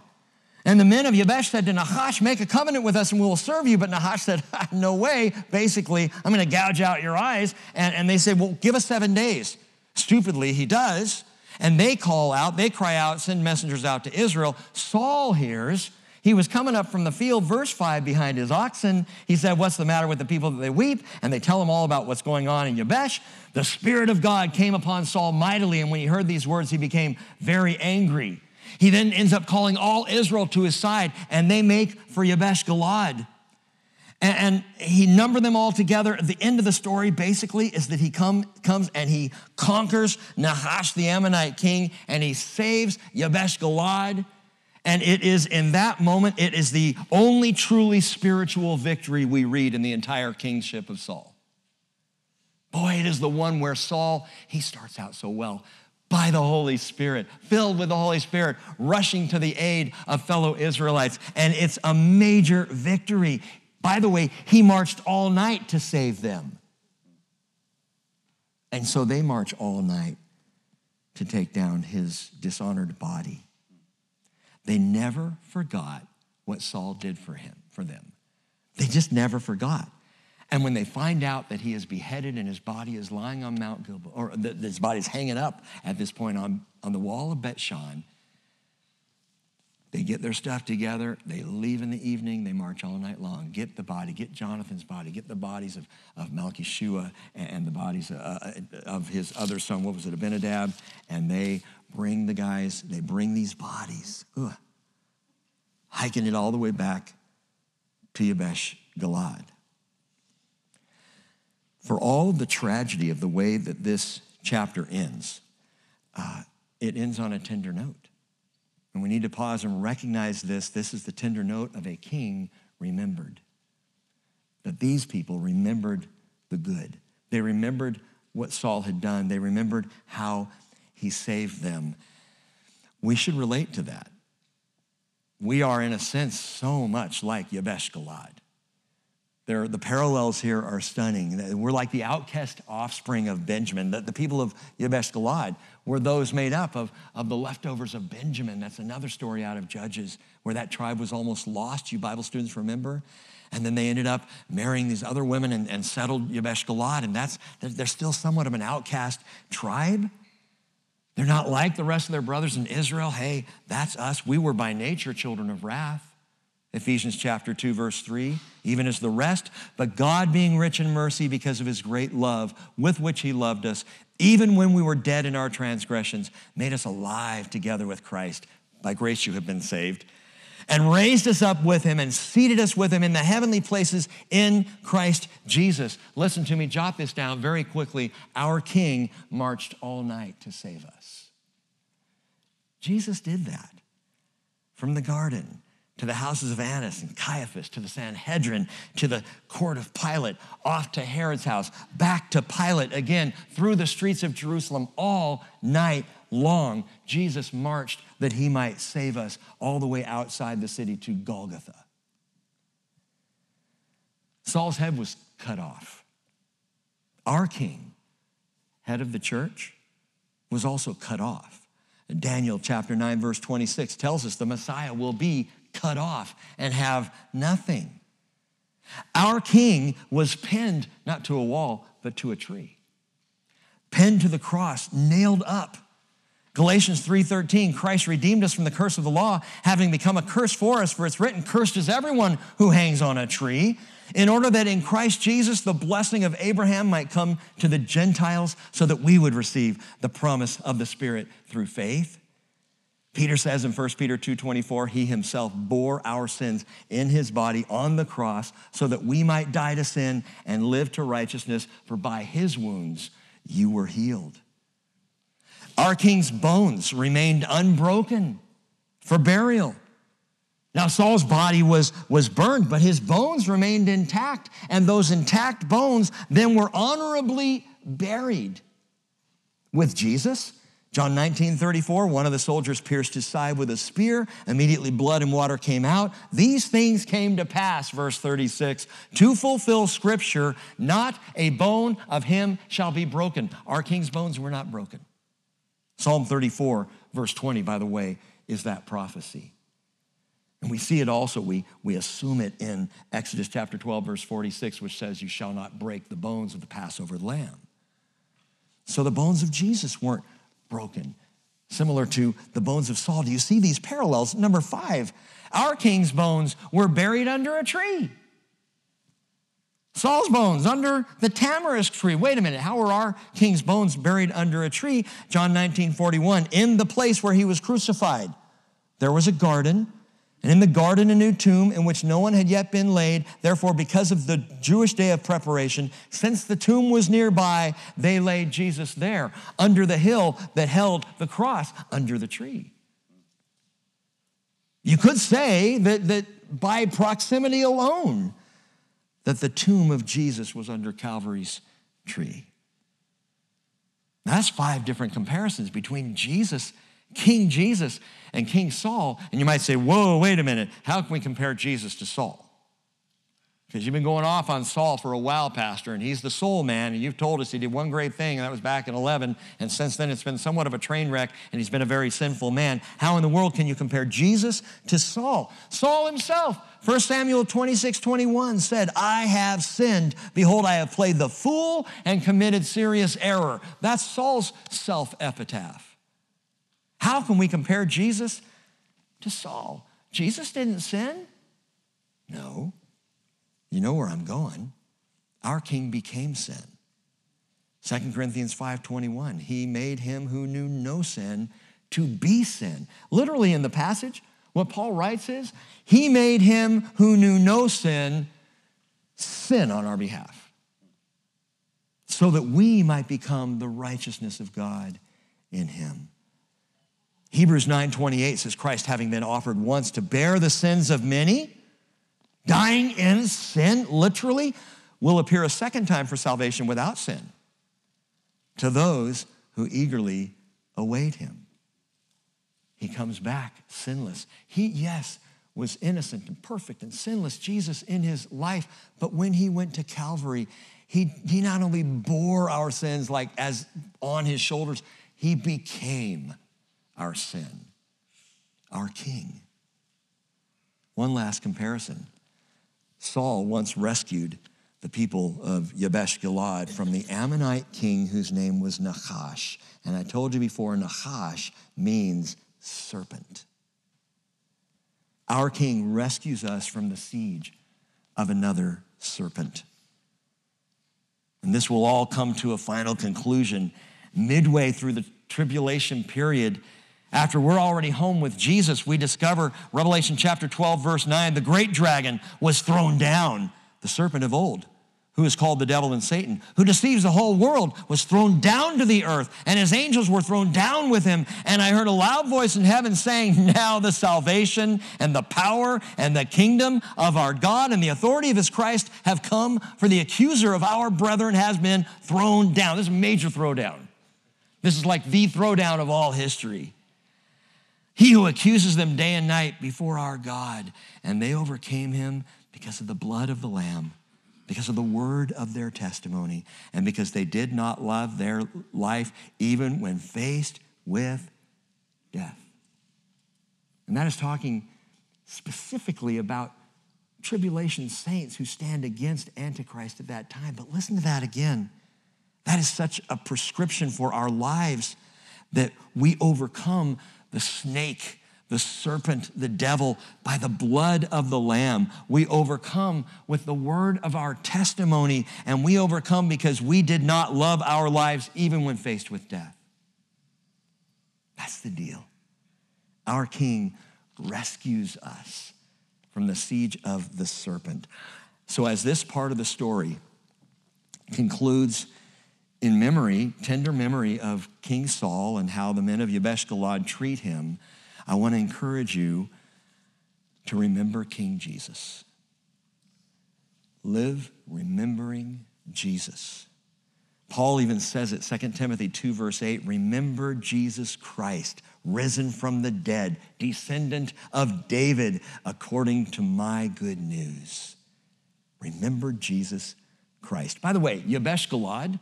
And the men of Yabesh said to Nahash, Make a covenant with us and we will serve you. But Nahash said, No way. Basically, I'm going to gouge out your eyes. And, and they said, Well, give us seven days. Stupidly, he does. And they call out, they cry out, send messengers out to Israel. Saul hears he was coming up from the field, verse 5, behind his oxen. He said, What's the matter with the people that they weep? And they tell him all about what's going on in Yabesh. The Spirit of God came upon Saul mightily, and when he heard these words, he became very angry. He then ends up calling all Israel to his side, and they make for Yabesh Galad. And, he numbered them all together. The end of the story, basically, is that he come, comes and he conquers Nahash, the Ammonite king, and he saves Yabesh Galad. And it is in that moment, it is the only truly spiritual victory we read in the entire kingship of Saul. Boy, it is the one where Saul, he starts out so well by the Holy Spirit, filled with the Holy Spirit, rushing to the aid of fellow Israelites. And it's a major victory. By the way, he marched all night to save them. And so they march all night to take down his dishonored body. They never forgot what Saul did for him, for them. They just never forgot. And when they find out that he is beheaded and his body is lying on Mount Gilboa, or that his body is hanging up at this point on, on the wall of Bet Shan, they get their stuff together, they leave in the evening, they march all night long, get the body, get Jonathan's body, get the bodies of, of Malchishua and, and the bodies of, uh, of his other son, what was it, Abinadab, and they bring the guys, they bring these bodies, ugh, hiking it all the way back to Yabesh Galad. For all the tragedy of the way that this chapter ends, uh, it ends on a tender note. And we need to pause and recognize this. This is the tender note of a king remembered. That these people remembered the good. They remembered what Saul had done. They remembered how he saved them. We should relate to that. We are, in a sense, so much like Yabesh Galad. There, the parallels here are stunning. We're like the outcast offspring of Benjamin. The, the people of Yabesh Galad were those made up of, of the leftovers of Benjamin. That's another story out of Judges where that tribe was almost lost. You Bible students remember? And then they ended up marrying these other women and, and settled Yabesh Galad. And that's, they're still somewhat of an outcast tribe. They're not like the rest of their brothers in Israel. Hey, that's us. We were by nature children of wrath. Ephesians chapter 2, verse 3, even as the rest, but God being rich in mercy because of his great love with which he loved us, even when we were dead in our transgressions, made us alive together with Christ. By grace you have been saved and raised us up with him and seated us with him in the heavenly places in Christ Jesus. Listen to me, jot this down very quickly. Our King marched all night to save us. Jesus did that from the garden to the houses of Annas and Caiaphas, to the Sanhedrin, to the court of Pilate, off to Herod's house, back to Pilate again, through the streets of Jerusalem all night long. Jesus marched that he might save us all the way outside the city to Golgotha. Saul's head was cut off. Our king, head of the church, was also cut off. Daniel chapter 9, verse 26 tells us the Messiah will be cut off and have nothing. Our king was pinned not to a wall, but to a tree. Pinned to the cross, nailed up. Galatians 3:13 Christ redeemed us from the curse of the law having become a curse for us for it's written cursed is everyone who hangs on a tree in order that in Christ Jesus the blessing of Abraham might come to the Gentiles so that we would receive the promise of the spirit through faith. Peter says in 1 Peter 2:24 he himself bore our sins in his body on the cross so that we might die to sin and live to righteousness for by his wounds you were healed. Our king's bones remained unbroken for burial. Now, Saul's body was, was burned, but his bones remained intact, and those intact bones then were honorably buried with Jesus. John 19, 34, one of the soldiers pierced his side with a spear. Immediately, blood and water came out. These things came to pass, verse 36, to fulfill scripture, not a bone of him shall be broken. Our king's bones were not broken. Psalm 34, verse 20, by the way, is that prophecy. And we see it also, we, we assume it in Exodus chapter 12, verse 46, which says, You shall not break the bones of the Passover lamb. So the bones of Jesus weren't broken, similar to the bones of Saul. Do you see these parallels? Number five, our king's bones were buried under a tree. Saul's bones under the tamarisk tree. Wait a minute, how were our king's bones buried under a tree? John 19, 41, in the place where he was crucified, there was a garden, and in the garden a new tomb in which no one had yet been laid. Therefore, because of the Jewish day of preparation, since the tomb was nearby, they laid Jesus there, under the hill that held the cross, under the tree. You could say that, that by proximity alone, that the tomb of Jesus was under Calvary's tree. That's five different comparisons between Jesus, King Jesus, and King Saul. And you might say, whoa, wait a minute. How can we compare Jesus to Saul? Because you've been going off on Saul for a while, Pastor, and he's the soul man, and you've told us he did one great thing, and that was back in 11, and since then it's been somewhat of a train wreck, and he's been a very sinful man. How in the world can you compare Jesus to Saul? Saul himself, 1 Samuel 26, 21 said, I have sinned. Behold, I have played the fool and committed serious error. That's Saul's self epitaph. How can we compare Jesus to Saul? Jesus didn't sin. No. You know where I'm going. Our king became sin. 2 Corinthians 5:21, he made him who knew no sin to be sin. Literally in the passage, what Paul writes is, he made him who knew no sin sin on our behalf, so that we might become the righteousness of God in him. Hebrews 9:28 says Christ having been offered once to bear the sins of many dying in sin, literally, will appear a second time for salvation without sin to those who eagerly await him. He comes back sinless. He, yes, was innocent and perfect and sinless, Jesus in his life, but when he went to Calvary, he, he not only bore our sins like as on his shoulders, he became our sin, our king. One last comparison. Saul once rescued the people of Yabesh Gilad from the Ammonite king whose name was Nahash. And I told you before, Nahash means serpent. Our king rescues us from the siege of another serpent. And this will all come to a final conclusion midway through the tribulation period after we're already home with Jesus, we discover Revelation chapter 12, verse 9 the great dragon was thrown down, the serpent of old, who is called the devil and Satan, who deceives the whole world, was thrown down to the earth, and his angels were thrown down with him. And I heard a loud voice in heaven saying, Now the salvation and the power and the kingdom of our God and the authority of his Christ have come, for the accuser of our brethren has been thrown down. This is a major throwdown. This is like the throwdown of all history. He who accuses them day and night before our God. And they overcame him because of the blood of the Lamb, because of the word of their testimony, and because they did not love their life even when faced with death. And that is talking specifically about tribulation saints who stand against Antichrist at that time. But listen to that again. That is such a prescription for our lives that we overcome the snake, the serpent, the devil by the blood of the Lamb. We overcome with the word of our testimony, and we overcome because we did not love our lives even when faced with death. That's the deal. Our King rescues us from the siege of the serpent. So, as this part of the story concludes in memory, tender memory of King Saul and how the men of Yabesh Galad treat him, I want to encourage you to remember King Jesus. Live remembering Jesus. Paul even says it, 2 Timothy 2, verse 8 remember Jesus Christ, risen from the dead, descendant of David, according to my good news. Remember Jesus Christ. By the way, Yabesh Galad,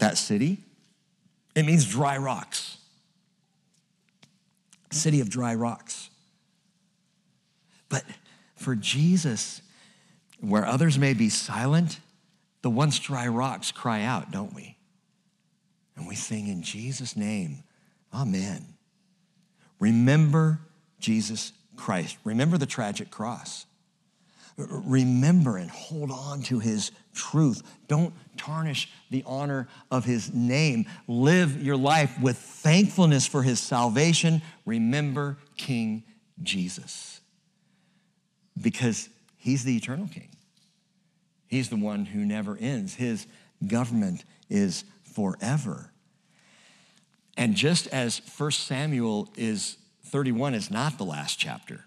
that city, it means dry rocks. City of dry rocks. But for Jesus, where others may be silent, the once dry rocks cry out, don't we? And we sing in Jesus' name, Amen. Remember Jesus Christ. Remember the tragic cross. Remember and hold on to his truth. Don't tarnish the honor of his name. Live your life with thankfulness for his salvation. Remember King Jesus because he's the eternal king. He's the one who never ends. His government is forever. And just as 1 Samuel is 31 is not the last chapter,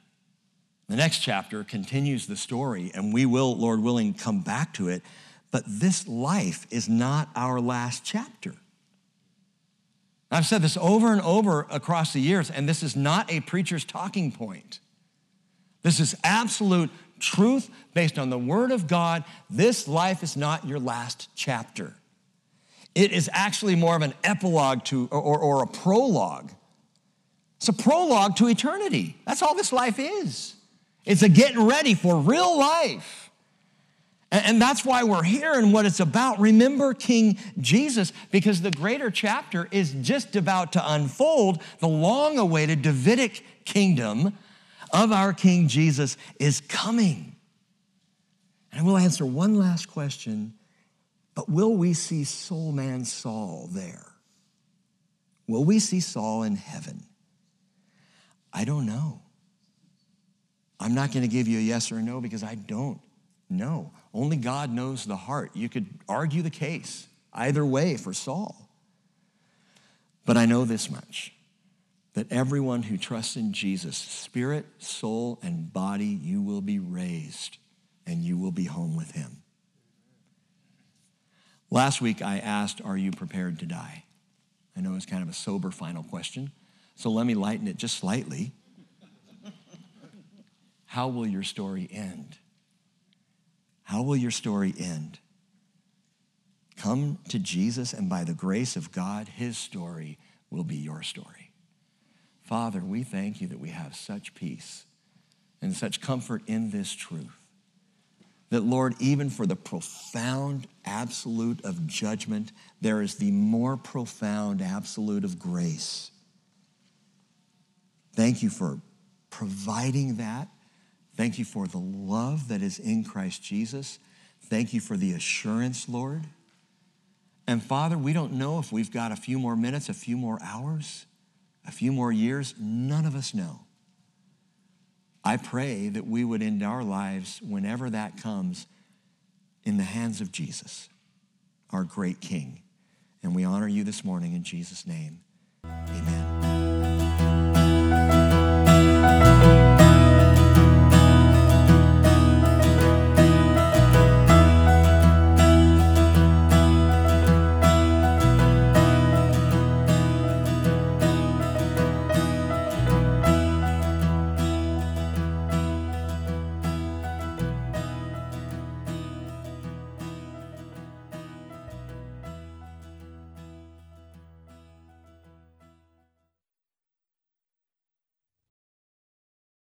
the next chapter continues the story, and we will, Lord willing, come back to it. But this life is not our last chapter. I've said this over and over across the years, and this is not a preacher's talking point. This is absolute truth based on the Word of God. This life is not your last chapter. It is actually more of an epilogue to, or, or, or a prologue. It's a prologue to eternity. That's all this life is. It's a getting ready for real life. And that's why we're here and what it's about. Remember King Jesus, because the greater chapter is just about to unfold. The long awaited Davidic kingdom of our King Jesus is coming. And I will answer one last question, but will we see soul man Saul there? Will we see Saul in heaven? I don't know. I'm not going to give you a yes or a no because I don't know. Only God knows the heart. You could argue the case either way for Saul. But I know this much that everyone who trusts in Jesus, spirit, soul, and body, you will be raised and you will be home with him. Last week I asked, Are you prepared to die? I know it's kind of a sober final question, so let me lighten it just slightly. How will your story end? How will your story end? Come to Jesus, and by the grace of God, his story will be your story. Father, we thank you that we have such peace and such comfort in this truth. That, Lord, even for the profound absolute of judgment, there is the more profound absolute of grace. Thank you for providing that Thank you for the love that is in Christ Jesus. Thank you for the assurance, Lord. And Father, we don't know if we've got a few more minutes, a few more hours, a few more years. None of us know. I pray that we would end our lives, whenever that comes, in the hands of Jesus, our great King. And we honor you this morning in Jesus' name. Amen.